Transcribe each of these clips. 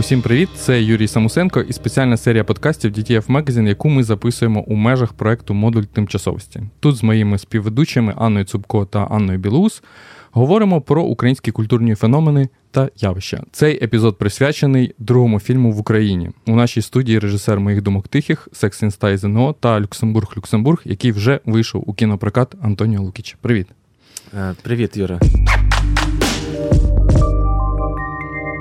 Усім привіт! Це Юрій Самусенко і спеціальна серія подкастів DTF Magazine, яку ми записуємо у межах проекту Модуль тимчасовості. Тут з моїми співведучими Анною Цубко та Анною Білоус говоримо про українські культурні феномени та явища. Цей епізод присвячений другому фільму в Україні. У нашій студії режисер моїх думок тихих, Секс ЗНО та Люксембург Люксембург, який вже вийшов у кінопрокат Антоніо Лукіч. Привіт. Е, привіт, Юра.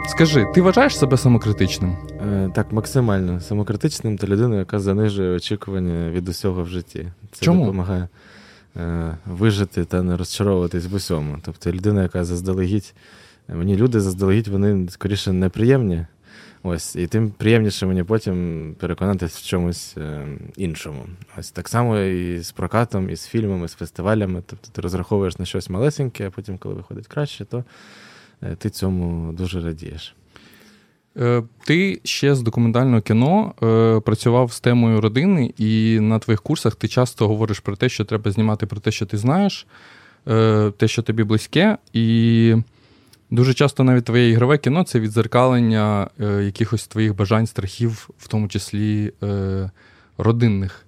Скажи, ти вважаєш себе самокритичним? Е, так, максимально самокритичним та людиною, яка занижує очікування від усього в житті. Це Чому? допомагає е, вижити та не розчаровуватись в усьому. Тобто людина, яка заздалегідь, мені люди заздалегідь, вони скоріше неприємні. Ось, і тим приємніше мені потім переконатись в чомусь е, іншому. Ось так само і з прокатом, і з фільмами, і з фестивалями. Тобто ти розраховуєш на щось малесеньке, а потім, коли виходить краще, то ти цьому дуже радієш. Е, ти ще з документального кіно е, працював з темою родини, і на твоїх курсах ти часто говориш про те, що треба знімати про те, що ти знаєш, е, те, що тобі близьке. І дуже часто навіть твоє ігрове кіно це відзеркалення якихось твоїх бажань, страхів, в тому числі родинних.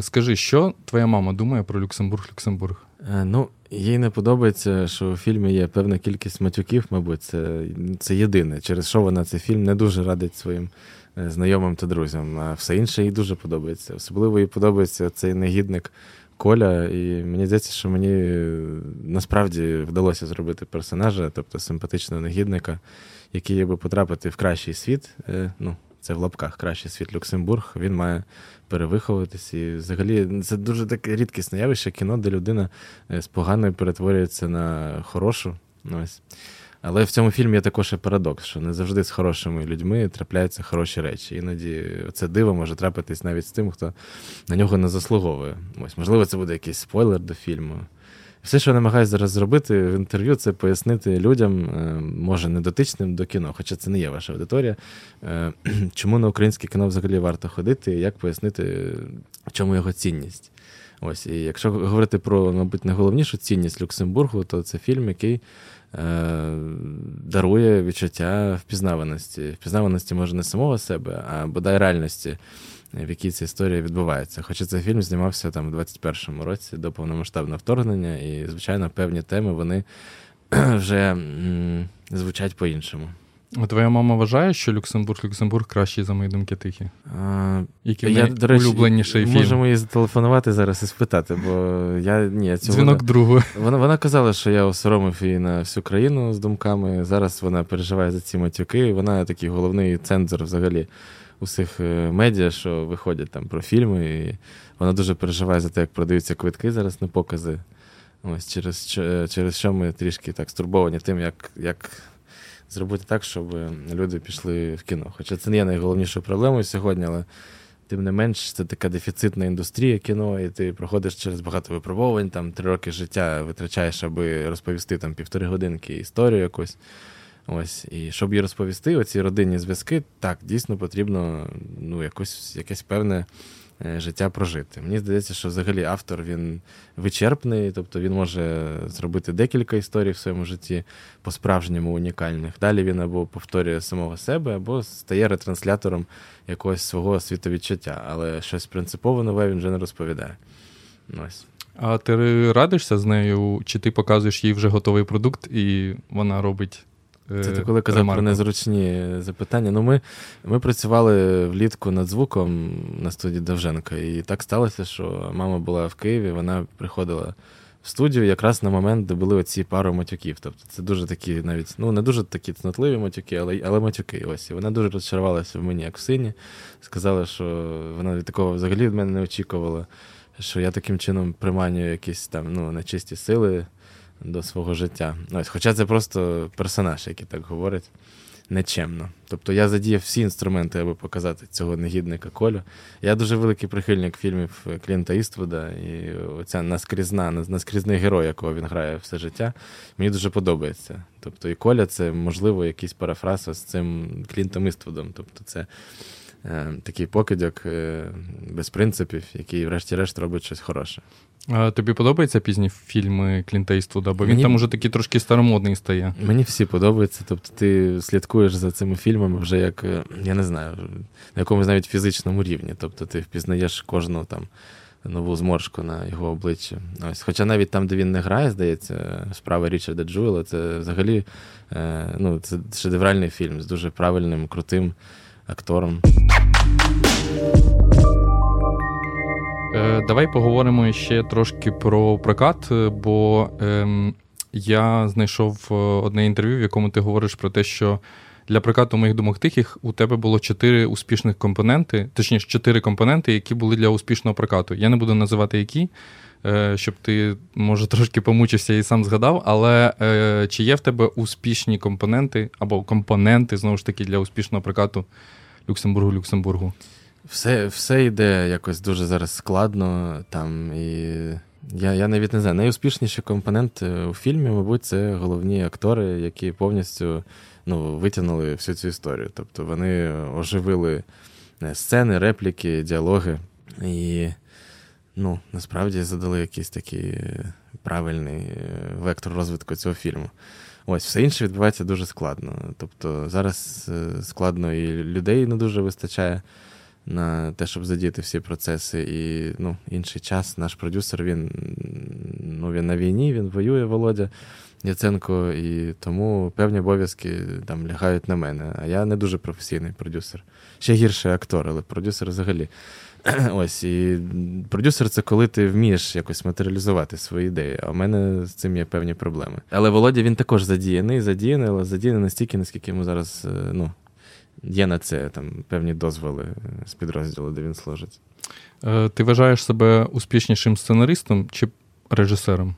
Скажи, що твоя мама думає про Люксембург-Люксембург? Ну, їй не подобається, що у фільмі є певна кількість матюків, мабуть, це це єдине, через що вона цей фільм не дуже радить своїм е, знайомим та друзям. А все інше їй дуже подобається. Особливо їй подобається цей негідник Коля. І мені здається, що мені е, насправді вдалося зробити персонажа, тобто симпатичного негідника, який би потрапити в кращий світ. Е, ну, це в лапках кращий світ Люксембург. Він має перевиховуватись. І взагалі це дуже таке рідкісне явище кіно, де людина е, з поганою перетворюється на хорошу. Ось. Але в цьому фільмі є також і парадокс, що не завжди з хорошими людьми трапляються хороші речі. Іноді це диво може трапитись навіть з тим, хто на нього не заслуговує. Ось, можливо, це буде якийсь спойлер до фільму. Все, що я намагаюся зараз зробити в інтерв'ю, це пояснити людям, е, може, не дотичним до кіно, хоча це не є ваша аудиторія. Е, чому на українське кіно взагалі варто ходити, і як пояснити, в чому його цінність. Ось, і якщо говорити про, мабуть, найголовнішу цінність Люксембургу, то це фільм, який е, дарує відчуття впізнаваності. Впізнаваності може не самого себе, а бодай реальності в якій ця історія відбувається. Хоча цей фільм знімався там у 21-му році до повномасштабного вторгнення, і, звичайно, певні теми вони вже звучать по-іншому. А твоя мама вважає, що Люксембург Люксембург кращий за мої думки тихі? А, я, до речі, улюбленіший фільм? Можемо її зателефонувати зараз і спитати, бо я ні, цього дзвінок другу. Вона вона казала, що я осоромив її на всю країну з думками. Зараз вона переживає за ці матюки. Вона такий головний цензор взагалі усіх е, медіа, що виходять там про фільми. І Вона дуже переживає за те, як продаються квитки зараз на покази. Ось через через що ми трішки так стурбовані тим, як як зробити так, щоб люди пішли в кіно. Хоча це не є найголовнішою проблемою сьогодні, але тим не менш, це така дефіцитна індустрія кіно, і ти проходиш через багато випробувань, там три роки життя витрачаєш, аби розповісти там півтори годинки історію якусь. Ось, І щоб їй розповісти, оці родинні зв'язки, так, дійсно потрібно ну, якось, якесь певне е, життя прожити. Мені здається, що взагалі автор він вичерпний, тобто він може зробити декілька історій в своєму житті по-справжньому унікальних. Далі він або повторює самого себе, або стає ретранслятором якогось свого світовідчуття, але щось принципово нове він вже не розповідає. Ось. А ти радишся з нею, чи ти показуєш їй вже готовий продукт, і вона робить це ти коли казав про незручні запитання. Ну, Ми ми працювали влітку над звуком на студії Довженка, і так сталося, що мама була в Києві, вона приходила в студію якраз на момент, де були оці пару матюків. Тобто це дуже такі навіть, ну не дуже такі цнотливі матюки, але але матюки. Ось. І вона дуже розчарувалася в мені, як в сині. Сказала, що вона від такого взагалі від мене не очікувала, що я таким чином приманюю якісь там ну, нечисті сили до свого життя. Ось, Хоча це просто персонаж, який так говорить нечемно. Тобто я задіяв всі інструменти, аби показати цього негідника Колю. Я дуже великий прихильник фільмів Клінта Іствуда, і оця наскрізна, наскрізний герой, якого він грає все життя, мені дуже подобається. Тобто, і Коля це, можливо, якийсь парафраз з цим Клінтом Іствудом. Тобто, це е, такий покидьок е, без принципів, який, врешті-решт, робить щось хороше. А Тобі подобаються пізні фільми Клінта Іствуда? Бо він Мені... там уже такий трошки старомодний стає. Мені всі подобаються. Тобто ти слідкуєш за цими фільмами вже як, е, я не знаю, на якомусь навіть фізичному рівні. Тобто ти впізнаєш кожну там нову зморшку на його обличчі. Ось, Хоча навіть там, де він не грає, здається, справа Річарда Джуела, це взагалі е, ну, це шедевральний фільм з дуже правильним, крутим актором. Е, Давай поговоримо ще трошки про прокат, бо е, я знайшов е, одне інтерв'ю, в якому ти говориш про те, що для прокату моїх думок тихих у тебе було чотири успішних компоненти, точніше, чотири компоненти, які були для успішного прокату. Я не буду називати які, е, щоб ти, може, трошки помучився і сам згадав, але е, чи є в тебе успішні компоненти або компоненти, знову ж таки, для успішного прокату Люксембургу-Люксембургу? Все все йде якось дуже зараз складно там і. Я я навіть не знаю. Найуспішніший компонент е, у фільмі, мабуть, це головні актори, які повністю ну, витягнули всю цю історію. Тобто вони оживили е, сцени, репліки, діалоги і ну, насправді задали якийсь такий е, правильний вектор розвитку цього фільму. Ось, все інше відбувається дуже складно. Тобто зараз складно і людей не дуже вистачає на те, щоб задіяти всі процеси. І ну, інший час наш продюсер він ну, він на війні, він воює Володя. Яценко, і тому певні обов'язки там лягають на мене. А я не дуже професійний продюсер. Ще гірше актор, але продюсер взагалі. Ось, і продюсер це коли ти вмієш якось матеріалізувати свої ідеї. А в мене з цим є певні проблеми. Але Володя він також задіяний, задіяний, але задіяний настільки, наскільки йому зараз е, ну, є на це там певні дозволи з підрозділу, де він служить. Е, ти вважаєш себе успішнішим сценаристом чи режисером?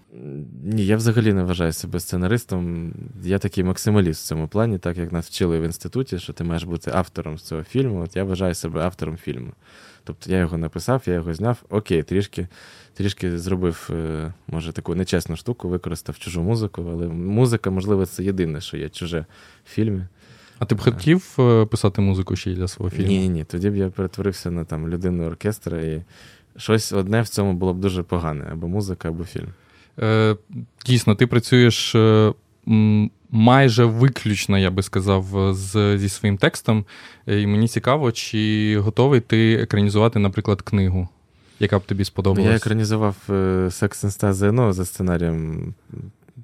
Ні, я взагалі не вважаю себе сценаристом. Я такий максималіст в цьому плані, так як нас вчили в інституті, що ти маєш бути автором цього фільму. От я вважаю себе автором фільму. Тобто я його написав, я його зняв, окей, трішки трішки зробив, е, може, таку нечесну штуку, використав чужу музику, але музика, можливо, це єдине, що є чуже в фільмі. А ти б хотів е, писати музику ще й для свого фільму? Ні, ні, тоді б я перетворився на там людину оркестра, і щось одне в цьому було б дуже погане: або музика, або фільм. Е, Дійсно, ти працюєш е, майже виключно, я би сказав, з, зі своїм текстом. Е, і мені цікаво, чи готовий ти екранізувати, наприклад, книгу, яка б тобі сподобалась? Я екранізував Секс Інста ЗНО за сценарієм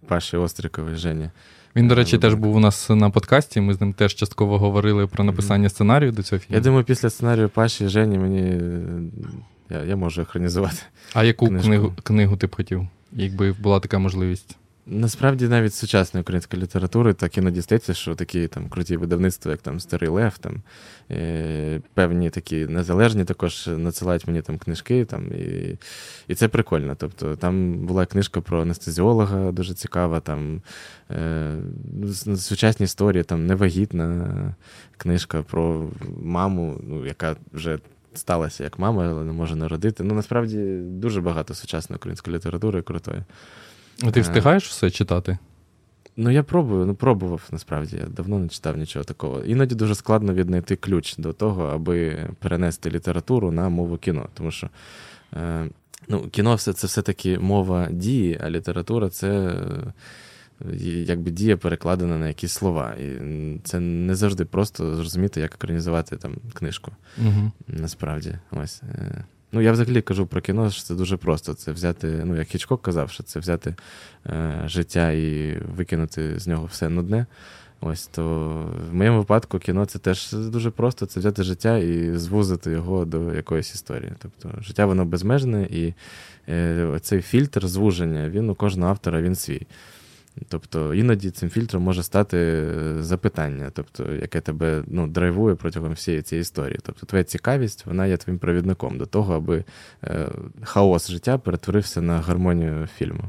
Паші Острікової Жені. Він, до речі, теж був у нас на подкасті. Ми з ним теж частково говорили про написання сценарію до цього фільму. Я думаю, після сценарію Паші Жені мені я я можу екранізувати. А яку книгу книгу ти б хотів, якби була така можливість? Насправді навіть сучасної української літератури так іноді стається, що такі там круті видавництва, як там Старий Лев, там е, певні такі незалежні також надсилають мені там книжки. Там, І і це прикольно. Тобто Там була книжка про анестезіолога, дуже цікава, там е, сучасні історії, там невагітна книжка про маму, ну, яка вже сталася як мама, але не може народити. Ну, насправді дуже багато сучасної української літератури крутої. А ти е. встигаєш все читати? Ну, я пробую, ну пробував насправді. Я давно не читав нічого такого. Іноді дуже складно віднайти ключ до того, аби перенести літературу на мову кіно. Тому що е, ну, кіно все це все-таки мова дії, а література це якби дія перекладена на якісь слова. І це не завжди просто зрозуміти, як екранізувати там книжку. Угу. Насправді, ось. Е, ну, я взагалі кажу про кіно, що це дуже просто. Це взяти, ну, як Хічкок казав, що це взяти е, життя і викинути з нього все нудне. Ось то в моєму випадку кіно це теж дуже просто. Це взяти життя і звузити його до якоїсь історії. Тобто життя воно безмежне, і е, цей фільтр звуження, він у кожного автора він свій. Тобто іноді цим фільтром може стати е, запитання, тобто, яке тебе ну, драйвує протягом всієї цієї історії. Тобто твоя цікавість вона є твоїм провідником до того, аби е, хаос життя перетворився на гармонію фільму.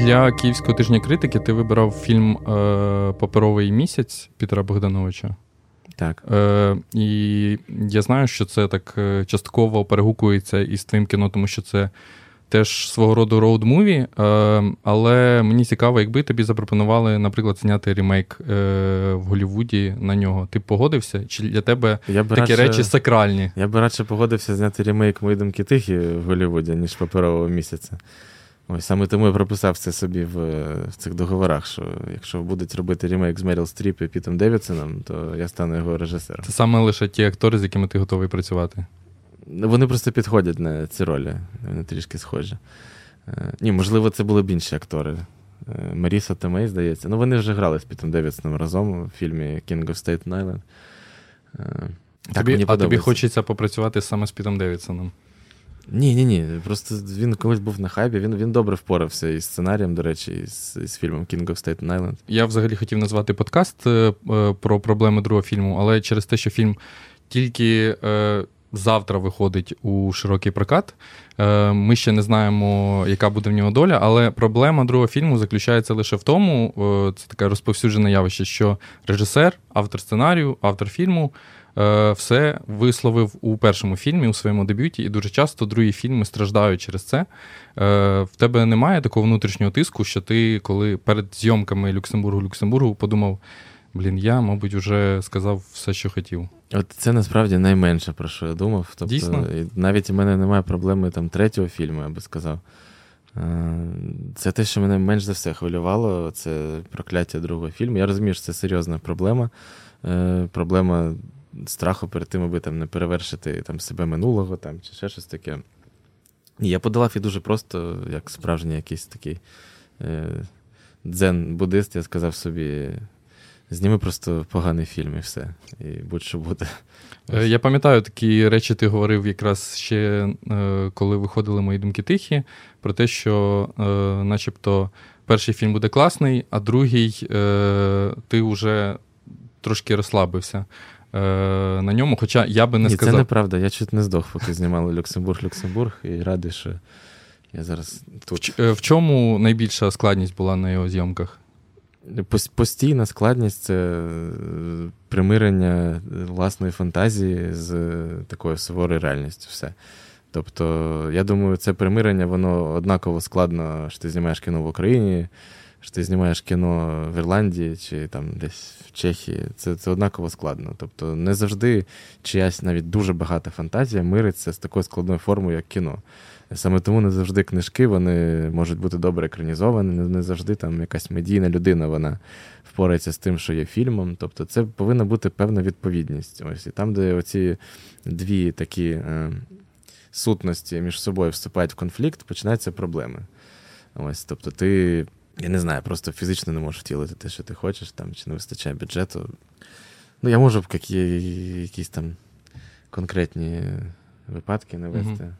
Для Київського тижня критики ти вибирав фільм е, Паперовий місяць Пітера Богдановича. Так. Е, І я знаю, що це так частково перегукується із твоїм кіно, тому що це теж свого роду роуд-муві, але мені цікаво, якби тобі запропонували, наприклад, зняти ремейк в Голлівуді на нього. Ти погодився? Чи для тебе є такі радше, речі сакральні? Я би радше погодився зняти ремейк «Мої думки тихі в Голлівуді, ніж паперового місяця. Ось саме тому я прописав це собі в, в цих договорах, що якщо будуть робити ремейк з Меріл Стріп і Пітом Девідсоном, то я стану його режисером. Це саме лише ті актори, з якими ти готовий працювати. Вони просто підходять на ці ролі, вони трішки схожі. Е, ні, можливо, це були б інші актори. Е, Маріса Томей, здається. Ну, вони вже грали з Пітом Девідсоном разом у фільмі King of Staten Island. Е, так, тобі, мені А тобі хочеться попрацювати саме з Пітом Девідсоном? Ні, ні, ні. Просто він колись був на хайпі. Він він добре впорався із сценарієм, до речі, із, із фільмом King of Staten Island. Я взагалі хотів назвати подкаст про проблеми другого фільму, але через те, що фільм тільки завтра виходить у широкий прокат. Е, Ми ще не знаємо, яка буде в нього доля, але проблема другого фільму заключається лише в тому, е, це таке розповсюджене явище, що режисер, автор сценарію, автор фільму. Е, все висловив у першому фільмі, у своєму дебюті, і дуже часто другі фільми страждають через це. В тебе немає такого внутрішнього тиску, що ти, коли перед зйомками Люксембургу-Люксембургу подумав: блін, я, мабуть, вже сказав все, що хотів. От це насправді найменше про що я думав. Тобто, Дійсно? Навіть у мене немає проблеми там третього фільму, я би сказав. Е, це те, що мене менш за все хвилювало, це прокляття другого фільму. Я розумію, що це серйозна проблема. Проблема страху перед тим, аби там не перевершити там, себе минулого там, чи ще щось таке. І я подолав і дуже просто, як справжній якийсь такий е, дзен-буддист, я сказав собі. Зніми просто поганий фільм і все. І будь-що буде. Е, я пам'ятаю, такі речі ти говорив якраз ще е, коли виходили мої думки тихі, про те, що е, начебто перший фільм буде класний, а другий ти вже трошки розслабився. На ньому. Хоча я би не Ні, сказав. Це неправда. Я чуть не здох, поки знімали Люксембург-Люксембург, і радий, що я зараз тут. В, в чому найбільша складність була на його зйомках? Постійна складність це е, примирення власної фантазії з такою суворою реальністю. Все. Тобто, я думаю, це примирення, воно однаково складно, що ти знімаєш кіно в Україні що ти знімаєш кіно в Ірландії чи там десь в Чехії, це це однаково складно. Тобто не завжди чиясь навіть дуже багата фантазія мириться з такою складною формою, як кіно. Саме тому не завжди книжки вони можуть бути добре екранізовані, не завжди там якась медійна людина вона впорається з тим, що є фільмом. Тобто це повинна бути певна відповідність. Ось І там, де оці дві такі е, сутності між собою вступають в конфлікт, починаються проблеми. Ось, Тобто ти я не знаю, просто фізично не можеш втілити те, що ти хочеш, там, чи не вистачає бюджету. Ну, я можу б які, якісь там конкретні випадки навести. Е,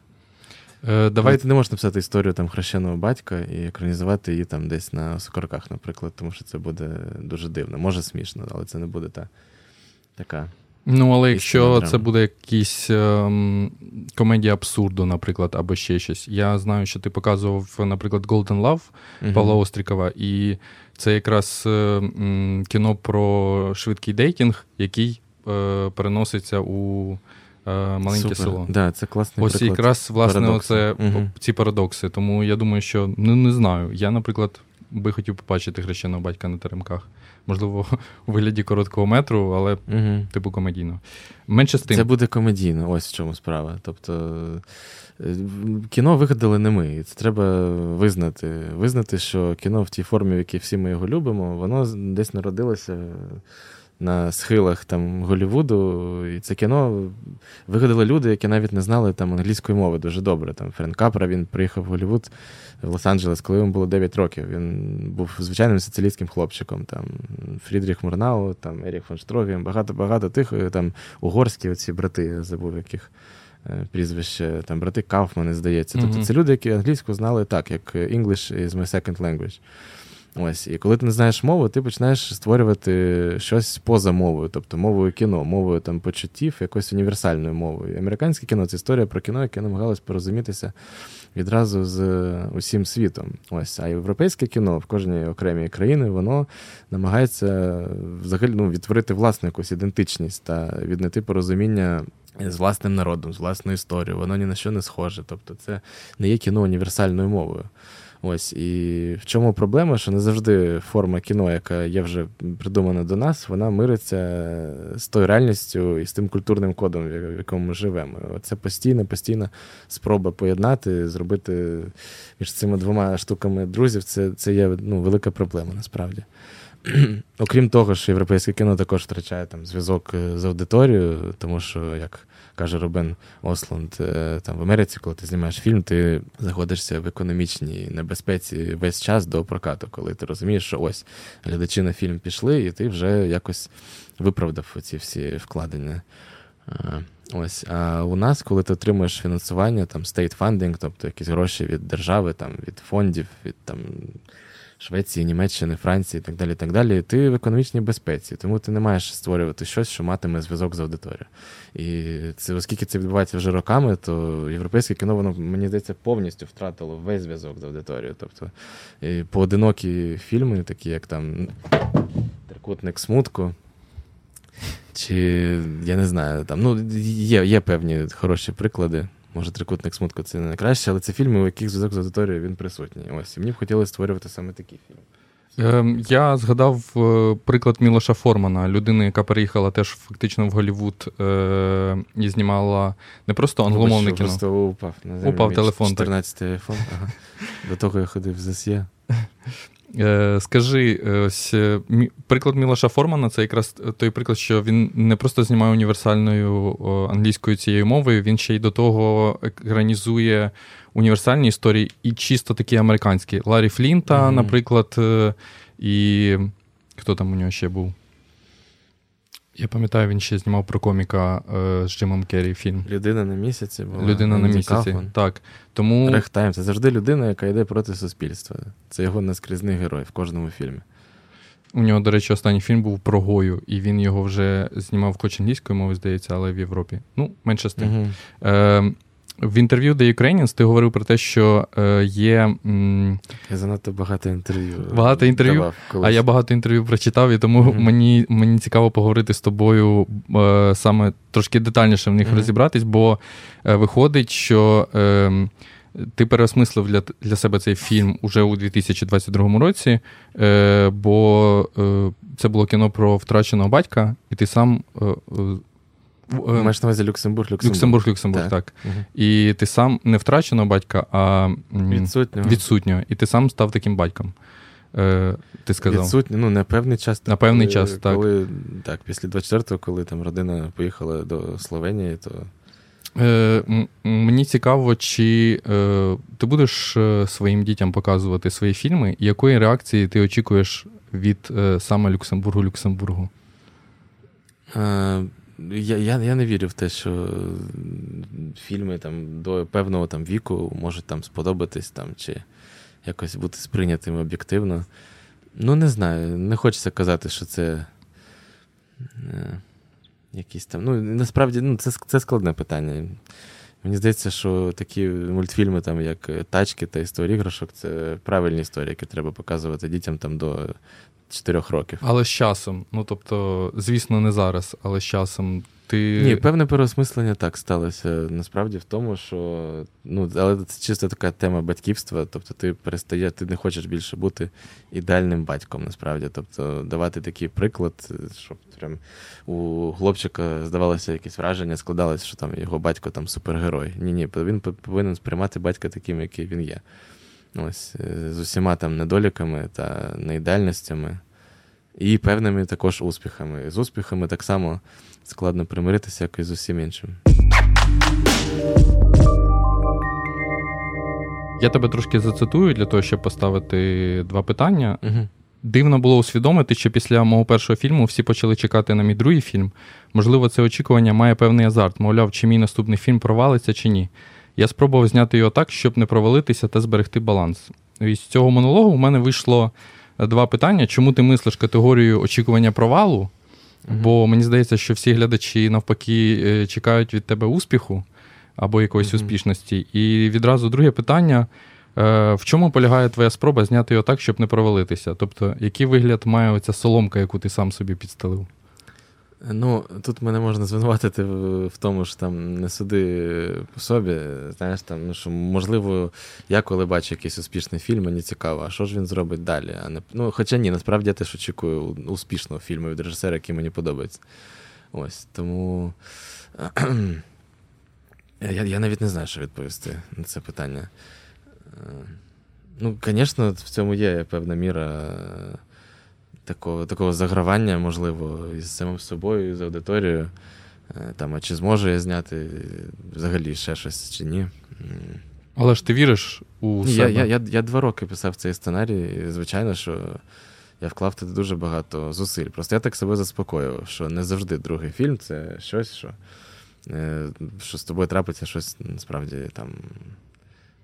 давай... Ти не можеш написати історію там хрещеного батька і екранізувати її там десь на сокорках, наприклад, тому що це буде дуже дивно. Може смішно, але це не буде та, така. Ну, але якщо це буде якийсь ем, комедія абсурду, наприклад, або ще щось. Я знаю, що ти показував, наприклад, Golden Love uh-huh. Павла Острікова, і це якраз ем, кіно про швидкий дейтинг, який е, переноситься у е, маленьке Супер. село. Да, це класний Ось приклад. якраз власне оце, uh-huh. ці парадокси. Тому я думаю, що ну не знаю. Я, наприклад, би хотів побачити хрещеного батька на теремках можливо, у вигляді короткого метру, але угу. типу комедійно. Менше з тим. Це буде комедійно, ось в чому справа. Тобто е, кіно вигадали не ми. Це треба визнати. Визнати, що кіно в тій формі, в якій всі ми його любимо, воно десь народилося. На схилах там Голлівуду, і це кіно вигадали люди, які навіть не знали там англійської мови дуже добре. Там Френк Капра він приїхав в Голлівуд в Лос-Анджелес, коли йому було 9 років. Він був звичайним сицилійським хлопчиком. Там Фрідріх Мурнау, там Ерік фон Штрогін, багато-багато тих е, там угорські оці брати, я забув яких е, прізвище, там брати Кауфмани, здається. Тобто mm-hmm. це люди, які англійську знали так, як English is my second language. Ось, І коли ти не знаєш мову, ти починаєш створювати щось поза мовою, тобто мовою кіно, мовою там почуттів, якоюсь універсальною мовою. Американське кіно це історія про кіно, яке намагалось порозумітися відразу з усім світом. Ось, А європейське кіно в кожній окремій країні воно намагається взагалі ну, відтворити власну якусь ідентичність та віднайти порозуміння. З власним народом, з власною історією, воно ні на що не схоже. Тобто, це не є кіно універсальною мовою. Ось і в чому проблема, що не завжди форма кіно, яка є вже придумана до нас, вона мириться з тою реальністю і з тим культурним кодом, в якому ми живемо. Це постійна, постійна спроба поєднати, зробити між цими двома штуками друзів. Це це є ну, велика проблема насправді. Окрім того, що європейське кіно також втрачає там зв'язок з аудиторією, тому що як каже Рубен Остлунд, е, там в Америці, коли ти знімаєш фільм, ти знаходишся в економічній небезпеці весь час до прокату, коли ти розумієш, що ось глядачі на фільм пішли, і ти вже якось виправдав ці всі вкладення. Е, ось, а у нас, коли ти отримуєш фінансування, там state funding, тобто якісь гроші від держави, там від фондів, від там Швеції, Німеччини, Франції і так далі. так далі, Ти в економічній безпеці, тому ти не маєш створювати щось, що матиме зв'язок з аудиторією. І це, оскільки це відбувається вже роками, то європейське кіно, воно, мені здається, повністю втратило весь зв'язок з аудиторією. Тобто і поодинокі фільми, такі як там Трикутник смутку. Чи я не знаю, там ну є є певні хороші приклади. Може, трикутник смутку це не найкраще, але це фільми, у яких зв'язок з аудиторією він присутній. Ось і мені б хотілося створювати саме такі фільми. Ем, я згадав е, приклад Мілоша Формана, людини, яка переїхала теж фактично в Голівуд е, і знімала не просто англомовне кіно. Просто упав на землю. Упав телефон. 14 айфон. Ага. До того я ходив в ЗСЄ. Е, скажи, е, ось е, приклад Мілоша Формана це якраз той приклад, що він не просто знімає універсальною англійською цією мовою, він ще й до того екранізує універсальні історії і чисто такі американські. Ларі Флінта, mm-hmm. наприклад, і хто там у нього ще був? Я пам'ятаю, він ще знімав про коміка е, з Джимом Керрі фільм. Людина на місяці була. Людина на місяці. Так. Тому... Рехтайм це завжди людина, яка йде проти суспільства. Це його наскрізний герой в кожному фільмі. У нього, до речі, останній фільм був про Гою, і він його вже знімав хоч англійською мовою, здається, але в Європі. Ну, менше з тим. Е, в інтерв'ю The Ukrainians ти говорив про те, що е, є. М... Я занадто багато інтерв'ю. Багато інтерв'ю. Давав а я багато інтерв'ю прочитав, і тому mm-hmm. мені мені цікаво поговорити з тобою е, саме трошки детальніше в них mm-hmm. розібратись, бо е, виходить, що е, ти переосмислив для для себе цей фільм уже у 2022 році, е, бо е, це було кіно про втраченого батька, і ти сам. Маєш на увазі Люксембург, Люксембург. Люксембург, Люксембург, так. так. Угу. І ти сам не втраченого батька, а відсутнього. відсутнього. І ти сам став таким батьком. Е, Ти сказав. Відсутній, ну, на певний час. На певний час, так. Коли, так, після 24-го, коли там родина поїхала до Словенії, то. Е, Мені цікаво, чи е, ти будеш е, своїм дітям показувати свої фільми, і якої реакції ти очікуєш від е, саме Люксембургу Люксембургу? Е, я я, я не вірю в те, що фільми там до певного там віку можуть там сподобатись там, чи якось бути сприйнятими об'єктивно. Ну, не знаю, не хочеться казати, що це е, якісь там. Ну, насправді ну, це це складне питання. Мені здається, що такі мультфільми, там, як Тачки та історії іграшок, це правильні історії, які треба показувати дітям там до 4 років. Але з часом. Ну тобто, звісно, не зараз, але з часом. Ти... Ні, певне переосмислення так сталося. Насправді в тому, що ну, але це чисто така тема батьківства. Тобто, ти перестає, ти не хочеш більше бути ідеальним батьком, насправді. Тобто, давати такий приклад, щоб прям у хлопчика здавалося якесь враження, складалося, що там його батько там супергерой. Ні, ні, він повинен сприймати батька таким, який він є. Ось, е, З усіма там недоліками та неідеальностями, і певними також успіхами. З успіхами так само складно примиритися, як і з усім іншим. Я тебе трошки зацитую для того, щоб поставити два питання. Угу. Дивно було усвідомити, що після мого першого фільму всі почали чекати на мій другий фільм. Можливо, це очікування має певний азарт, мовляв, чи мій наступний фільм провалиться, чи ні. Я спробував зняти його так, щоб не провалитися та зберегти баланс. І з цього монологу у мене вийшло два питання: чому ти мислиш категорію очікування провалу? Бо мені здається, що всі глядачі навпаки е, чекають від тебе успіху або якоїсь mm-hmm. успішності. І відразу друге питання: е, в чому полягає твоя спроба зняти його так, щоб не провалитися? Тобто, який вигляд має оця соломка, яку ти сам собі підстелив? Ну, тут мене можна звинуватити в, в тому, що там не суди по собі. Знаєш, там, ну що, можливо, я коли бачу якийсь успішний фільм, мені цікаво, а що ж він зробить далі? А не, ну, Хоча ні, насправді я теж очікую успішного фільму від режисера, який мені подобається. Ось, Тому я я навіть не знаю, що відповісти на це питання. Е, ну, звісно, в цьому є певна міра такого такого загравання, можливо, із самим собою, з аудиторією. Е, там, А чи зможу я зняти взагалі ще щось, чи ні. Але ж ти віриш у себе? Я я, я, я два роки писав цей сценарій, і звичайно, що я вклав туди дуже багато зусиль. Просто я так себе заспокоював, що не завжди другий фільм це щось, що е, що з тобою трапиться щось насправді там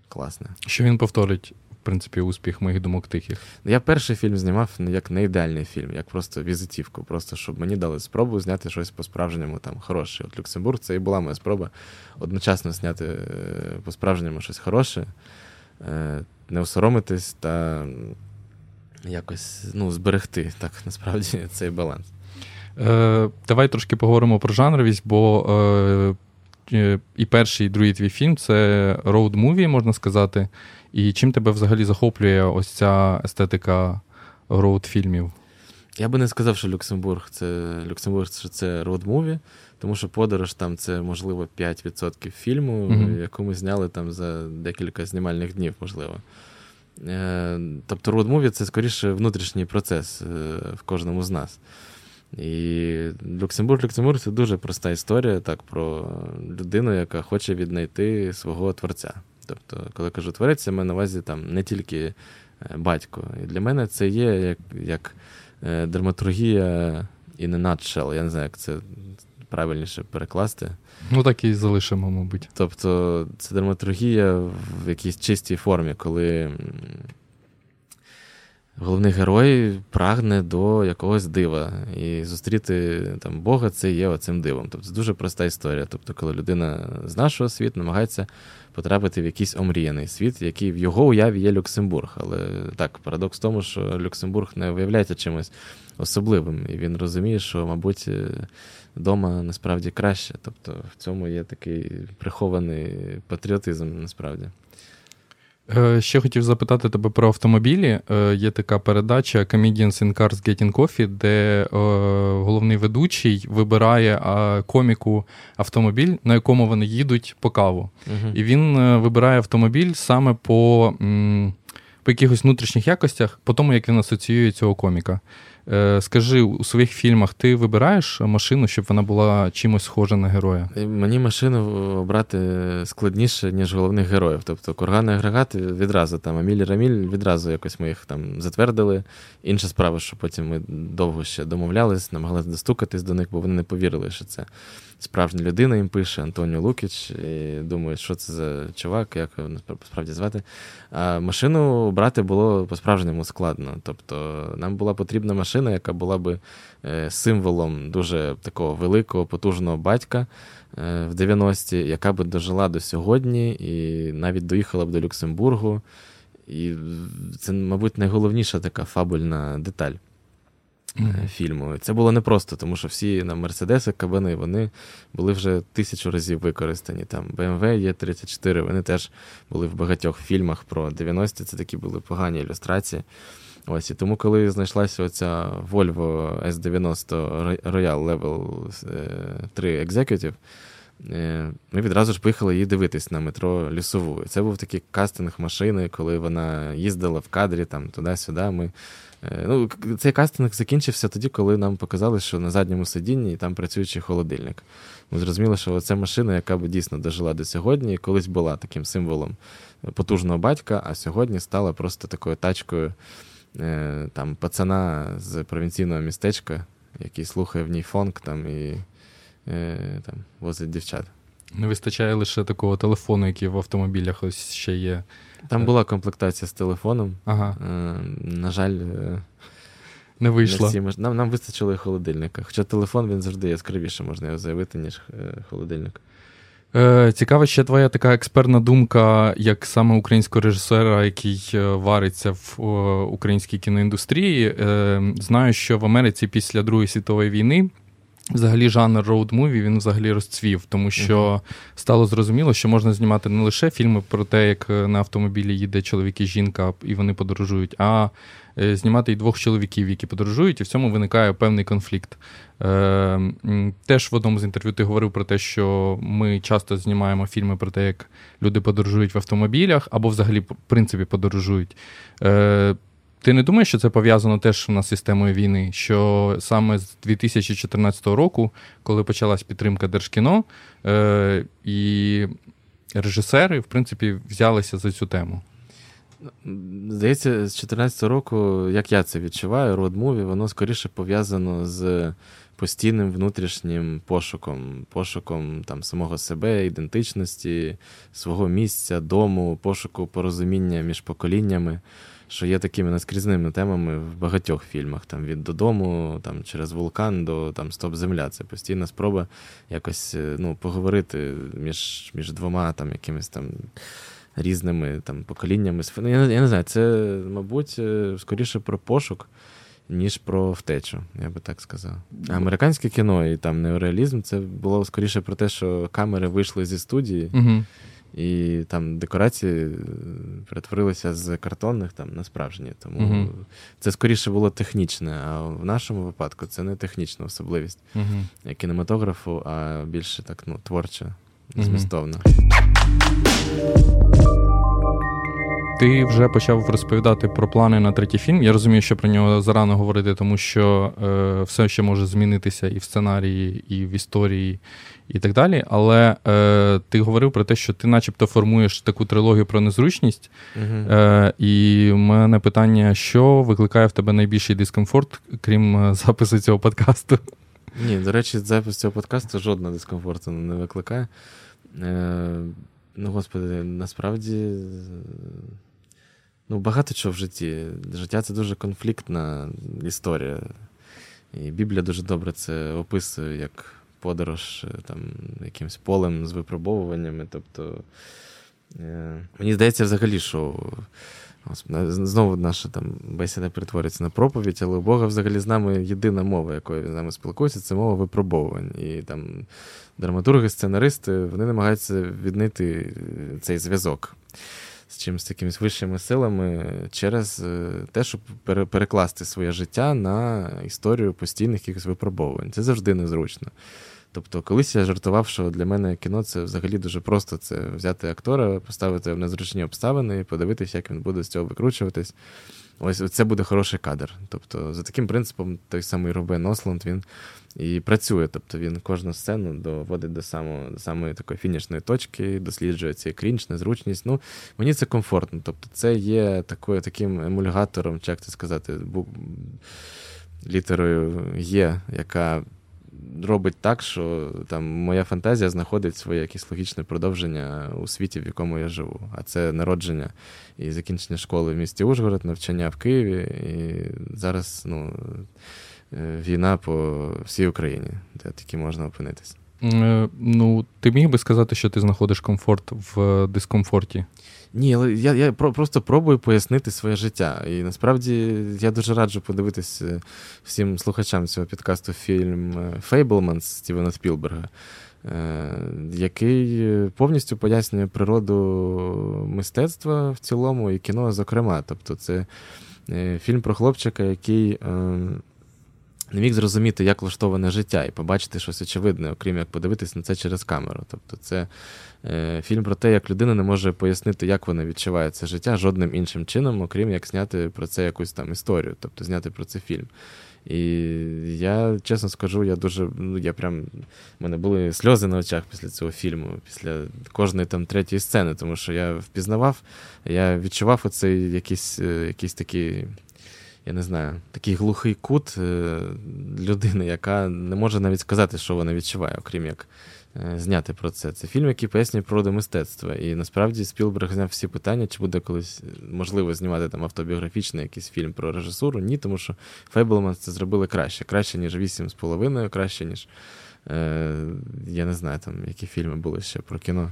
класне. Що він повторить принципі, успіх моїх думок тихих. Я перший фільм знімав як не ідеальний фільм, як просто візитівку, просто щоб мені дали спробу зняти щось по-справжньому там хороше. От Люксембург це і була моя спроба одночасно зняти е, по-справжньому щось хороше, е, не осоромитись та якось ну, зберегти так насправді цей баланс. Е, Давай трошки поговоримо про жанровість, бо е, і перший, і другий твій фільм це роуд-муві, можна сказати. І чим тебе взагалі захоплює ось ця естетика роуд-фільмів? Я би не сказав, що Люксембург це Люксембург що це роуд-муві, тому що подорож там це, можливо, 5% фільму, mm-hmm. яку ми зняли там за декілька знімальних днів, можливо. Е, тобто роуд-муві це скоріше внутрішній процес е, в кожному з нас. І Люксембург Люксембург це дуже проста історія так, про людину, яка хоче віднайти свого творця. Тобто, коли кажу творець, я маю на увазі там не тільки е, батько. І для мене це є як як е, драматургія і не надшел. Я не знаю, як це правильніше перекласти. Ну, так і залишимо, мабуть. Тобто, це драматургія в якійсь чистій формі, коли. Головний герой прагне до якогось дива. І зустріти там Бога це є оцим дивом. Тобто це дуже проста історія. Тобто, коли людина з нашого світу намагається потрапити в якийсь омріяний світ, який в його уяві є Люксембург. Але так, парадокс в тому, що Люксембург не виявляється чимось особливим, і він розуміє, що, мабуть, вдома насправді краще. Тобто в цьому є такий прихований патріотизм насправді. Е, ще хотів запитати тебе про автомобілі. Е, є така передача Comedians in Cars Getting Coffee, де е, головний ведучий вибирає коміку автомобіль, на якому вони їдуть по каву. uh І він вибирає автомобіль саме по по якихось внутрішніх якостях, по тому, як він асоціює цього коміка. Е, скажи, у своїх фільмах ти вибираєш машину, щоб вона була чимось схожа на героя? Е, мені машину обрати складніше, ніж головних героїв. Тобто курганний агрегат відразу там Амілі Раміль відразу якось ми їх там затвердили. Інша справа, що потім ми довго ще домовлялись, намагалися достукатись до них, бо вони не повірили, що це справжня людина їм пише Антоніо Лукіч. І думаю, що це за чувак, як його насправді звати. А машину обрати було по-справжньому складно. Тобто нам була потрібна машина, яка була би е, символом дуже такого великого, потужного батька е, в 90-ті, яка би дожила до сьогодні і навіть доїхала б до Люксембургу. І це, мабуть, найголовніша така фабульна деталь mm-hmm. фільму. Це було непросто, тому що всі на Мерседеси, кабани, вони були вже тисячу разів використані. Там BMW є 34 вони теж були в багатьох фільмах про 90-ті, це такі були погані ілюстрації. Ось, І тому, коли знайшлася оця Volvo S90 Royal Level 3 Executive, ми відразу ж поїхали її дивитись на метро лісову. Це був такий кастинг машини, коли вона їздила в кадрі там туди-сюди. Ми Е, ну, Цей кастинг закінчився тоді, коли нам показали, що на задньому сидінні там працюючий холодильник. Ми зрозуміли, що це машина, яка б дійсно дожила до сьогодні, і колись була таким символом потужного батька, а сьогодні стала просто такою тачкою е, там, пацана з провінційного містечка, який слухає в ній фонк там, і е, там, возить дівчат. Не вистачає лише такого телефону, який в автомобілях ось ще є. Там була комплектація з телефоном. Ага. Е, на жаль, е, не вийшло. Не всі мож... нам, нам вистачило і холодильника. Хоча телефон він завжди яскравіше, можна його заявити, ніж е, холодильник. Е, Цікава ще твоя така експертна думка, як саме українського режисера, який е, вариться в о, українській кіноіндустрії. Е, Знаю, що в Америці після Другої світової війни Взагалі, жанр роуд-муві він взагалі розцвів, тому що uh-huh. стало зрозуміло, що можна знімати не лише фільми про те, як е, на автомобілі їде чоловік і жінка, і вони подорожують, а е, знімати і двох чоловіків, які подорожують, і в цьому виникає певний конфлікт. Е, Теж в одному з інтерв'ю ти говорив про те, що ми часто знімаємо фільми про те, як люди подорожують в автомобілях, або взагалі, в принципі, подорожують. Ти не думаєш, що це пов'язано теж з системою війни? Що саме з 2014 року, коли почалась підтримка Держкіно, е, і режисери, в принципі, взялися за цю тему? Здається, з 2014 року, як я це відчуваю, родмуві, воно скоріше пов'язано з постійним внутрішнім пошуком, пошуком там самого себе, ідентичності, свого місця, дому, пошуку порозуміння між поколіннями що є такими наскрізними темами в багатьох фільмах. Там Від додому, там через вулкан до там Стоп Земля. Це постійна спроба якось е, ну, поговорити між між двома там якимись там різними там поколіннями. Ну, я, я не знаю, це, мабуть, е, скоріше про пошук. Ніж про втечу, я би так сказав. А американське кіно і там неореалізм це було скоріше про те, що камери вийшли зі студії, uh і там декорації е, перетворилися з картонних там на справжні. Тому uh це скоріше було технічне. А в нашому випадку це не технічна особливість uh кінематографу, а більше так ну, творча, змістовна. Ти вже почав розповідати про плани на третій фільм. Я розумію, що про нього зарано говорити, тому що е, все ще може змінитися і в сценарії, і в історії, і так далі. Але е, ти говорив про те, що ти, начебто, формуєш таку трилогію про незручність. uh Е, І в мене питання: що викликає в тебе найбільший дискомфорт, крім е, запису цього подкасту? Ні, до речі, запис цього подкасту жодного дискомфорту не викликає. Е, Ну, господи, насправді. Ну, багато чого в житті. Життя це дуже конфліктна історія. І Біблія дуже добре це описує як подорож е, там, якимось полем з випробовуваннями. Тобто, е, мені здається, взагалі, що знову наша там бесіда перетворюється на проповідь, але у Бога взагалі з нами єдина мова, якою він з нами спілкується, це мова випробовувань. І там драматурги, сценаристи вони намагаються віднити цей зв'язок з чимось якимись вищими силами через е, те, щоб перекласти своє життя на історію постійних якихось випробовувань. Це завжди незручно. Тобто, колись я жартував, що для мене кіно це взагалі дуже просто це взяти актора, поставити в незручні обставини і подивитися, як він буде з цього викручуватись. Ось це буде хороший кадр. Тобто, за таким принципом, той самий Рубен Осланд він і працює. Тобто він кожну сцену доводить до самого, до самої такої фінішної точки, досліджує цей крінж, незручність. Ну, Мені це комфортно. Тобто, це є такою, таким емульгатором, чи як це сказати, літерою Є, яка робить так, що там моя фантазія знаходить своє якесь логічне продовження у світі, в якому я живу. А це народження і закінчення школи в місті Ужгород, навчання в Києві. І зараз ну, е, війна по всій Україні, де тільки можна опинитися. Е, ну, ти міг би сказати, що ти знаходиш комфорт в дискомфорті? Ні, але я я просто пробую пояснити своє життя. І насправді я дуже раджу подивитися е, всім слухачам цього підкасту фільм Фейблман Стівена Спілберга, е, який повністю пояснює природу мистецтва в цілому і кіно, зокрема. Тобто, це е, фільм про хлопчика, який не міг зрозуміти, як влаштоване життя, і побачити щось очевидне, окрім як подивитись на це через камеру. Тобто, це е, фільм про те, як людина не може пояснити, як вона відчуває це життя жодним іншим чином, окрім як зняти про це якусь там історію, тобто зняти про це фільм. І я чесно скажу, я дуже. ну, я прям, У мене були сльози на очах після цього фільму, після кожної там третьої сцени, тому що я впізнавав, я відчував оцей якийсь, е, якийсь такий я не знаю, такий глухий кут е, людини, яка не може навіть сказати, що вона відчуває, окрім як е, зняти про це. Це фільм, який пояснює природу мистецтва. І насправді Спілберг зняв всі питання, чи буде колись можливо знімати там автобіографічний якийсь фільм про режисуру. Ні, тому що Фейблман це зробили краще. Краще, ніж вісім з половиною, краще, ніж. Е, Я не знаю, там, які фільми були ще про кіно.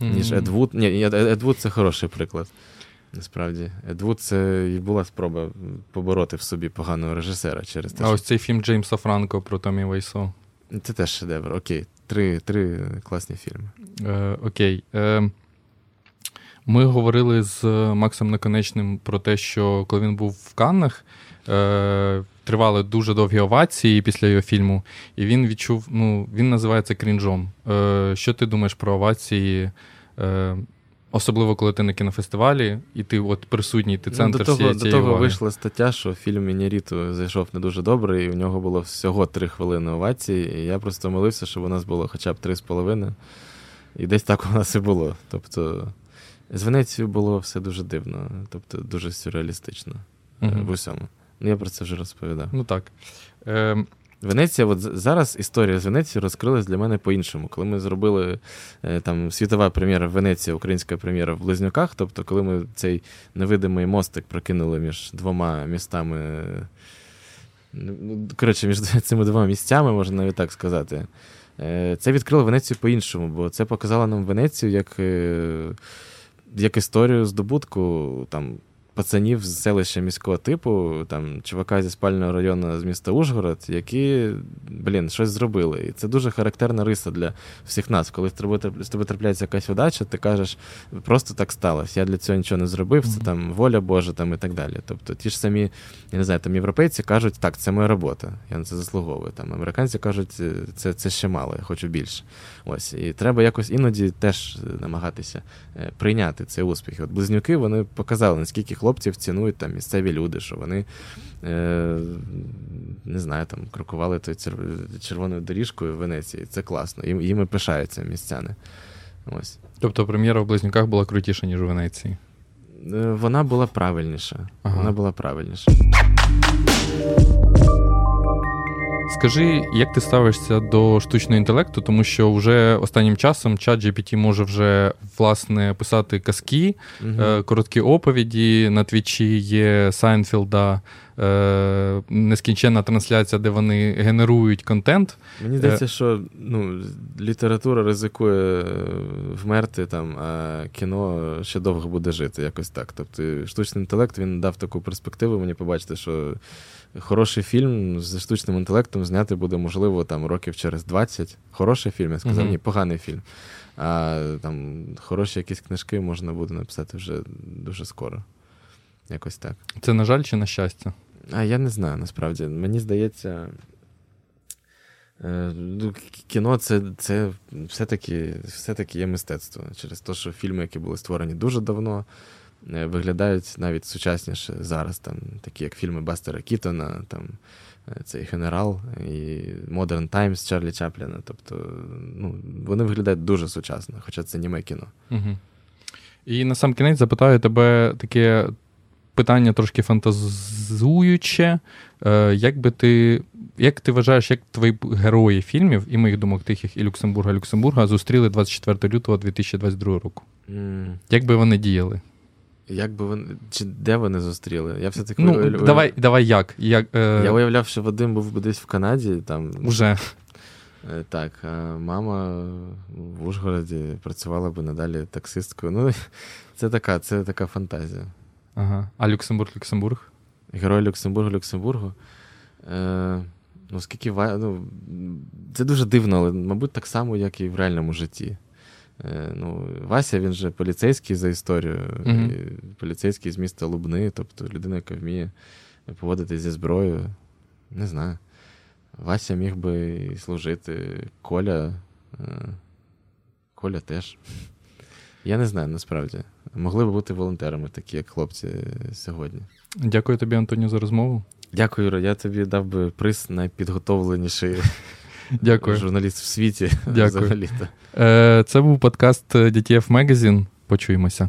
Ніж Едвуд. Ні, Едвуд це хороший приклад. Насправді, Едвуд це і була спроба побороти в собі поганого режисера через те. А що... ось цей фільм Джеймса Франко про Томі Вайсо. Це теж шедевр. Окей. Три три класні фільми. Е, Окей. Е, Ми говорили з Максом Наконечним про те, що коли він був в Каннах, е, тривали дуже довгі овації після його фільму, і він відчув, ну, він називається крінжом. Е, Що ти думаєш про овації? Е, Особливо, коли ти на кінофестивалі, і ти от присутній, ти центр ну, до того, всієї цієї До того уваги. вийшла стаття, що фільм Мініріту зайшов не дуже добре, і в нього було всього три хвилини овації. І я просто молився, щоб у нас було хоча б три з половиною. І десь так у нас і було. Тобто, з Венецією було все дуже дивно, тобто дуже сюрреалістично uh в усьому. Ну, я про це вже розповідав. Ну так. Е, Венеція, от зараз історія з Венеції розкрилась для мене по-іншому. Коли ми зробили е, там світова прем'єра в Венеції, українська прем'єра в Близнюках, тобто, коли ми цей невидимий мостик прокинули між двома містами, ну, коротше, між цими двома місцями, можна навіть так сказати, е, це відкрило Венецію по-іншому, бо це показало нам Венецію як е, як історію здобутку там пацанів з селища міського типу, там чувака зі спального району з міста Ужгород, які, блін, щось зробили. І це дуже характерна риса для всіх нас. Коли з тобі трапляється якась удача, ти кажеш, просто так сталося. Я для цього нічого не зробив, це там воля Божа там і так далі. Тобто ті ж самі, я не знаю, там європейці кажуть, так, це моя робота, я на це заслуговую. Там Американці кажуть, це це ще мало, я хочу більше. Ось. І треба якось іноді теж намагатися е, прийняти цей успіх. От близнюки вони показали, наскільки хлопців цінують там місцеві люди, що вони е, не знаю, там крокували тою червоною доріжкою в Венеції. Це класно. Їм, їм пишаються містяни. Ось. Тобто прем'єра в Близнюках була крутіша, ніж у Венеції? Е, вона була правильніша. Ага. Вона була правильніша. Скажи, як ти ставишся до штучного інтелекту, тому що вже останнім часом чат GPT може вже власне писати казки, е короткі оповіді на твічі є Сайнфілда, е, нескінченна трансляція, де вони генерують контент. Мені здається, що ну, література ризикує вмерти, там, а кіно ще довго буде жити, якось так. Тобто, штучний інтелект він дав таку перспективу мені побачити, що хороший фільм з штучним інтелектом зняти буде, можливо, там років через 20. Хороший фільм, я сказав, mm-hmm. ні, поганий фільм. А там хороші якісь книжки можна буде написати вже дуже скоро. Якось так. Це на жаль чи на щастя? А я не знаю, насправді. Мені здається. Е, ну, кіно це це все-таки все-таки є мистецтво. Через те, що фільми, які були створені дуже давно, виглядають навіть сучасніше зараз, там, такі як фільми Бастера Кітона, там, е, цей генерал і Modern Times Чарлі Чапліна. Тобто ну, вони виглядають дуже сучасно, хоча це німе кіно. Угу. І на сам кінець запитаю тебе таке питання трошки фантазуюче. Е, як би ти як ти вважаєш, як твої герої фільмів і моїх думок тихих і Люксембурга Люксембурга зустріли 24 лютого 2022 року? Mm. Як би вони діяли? Як би вони чи де вони зустріли? Я все таки ну, уяв... давай давай як. як е... Я уявляв, що Вадим був би десь в Канаді. там... Уже. Е, так, а мама в Ужгороді працювала би надалі таксисткою. Ну, це така це така фантазія. Ага. А Люксембург, Люксембург? Герой Люксембургу, Люксембургу. Е, Ну, скільки ну, Це дуже дивно, але, мабуть, так само, як і в реальному житті. Е, ну, Вася він же поліцейський за історію, mm-hmm. поліцейський з міста Лубни, тобто людина, яка вміє поводитися зі зброєю. Не знаю. Вася міг би і служити, Коля. Е, Коля теж. Я не знаю насправді. Могли б бути волонтерами, такі, як хлопці сьогодні. Дякую тобі, Антоні, за розмову. Дякую, Юра. Я тобі дав би приз найпідготовленіший Дякую. журналіст в світі. Дякую. взагалі-то. Е, це був подкаст DTF Magazine. Почуємося.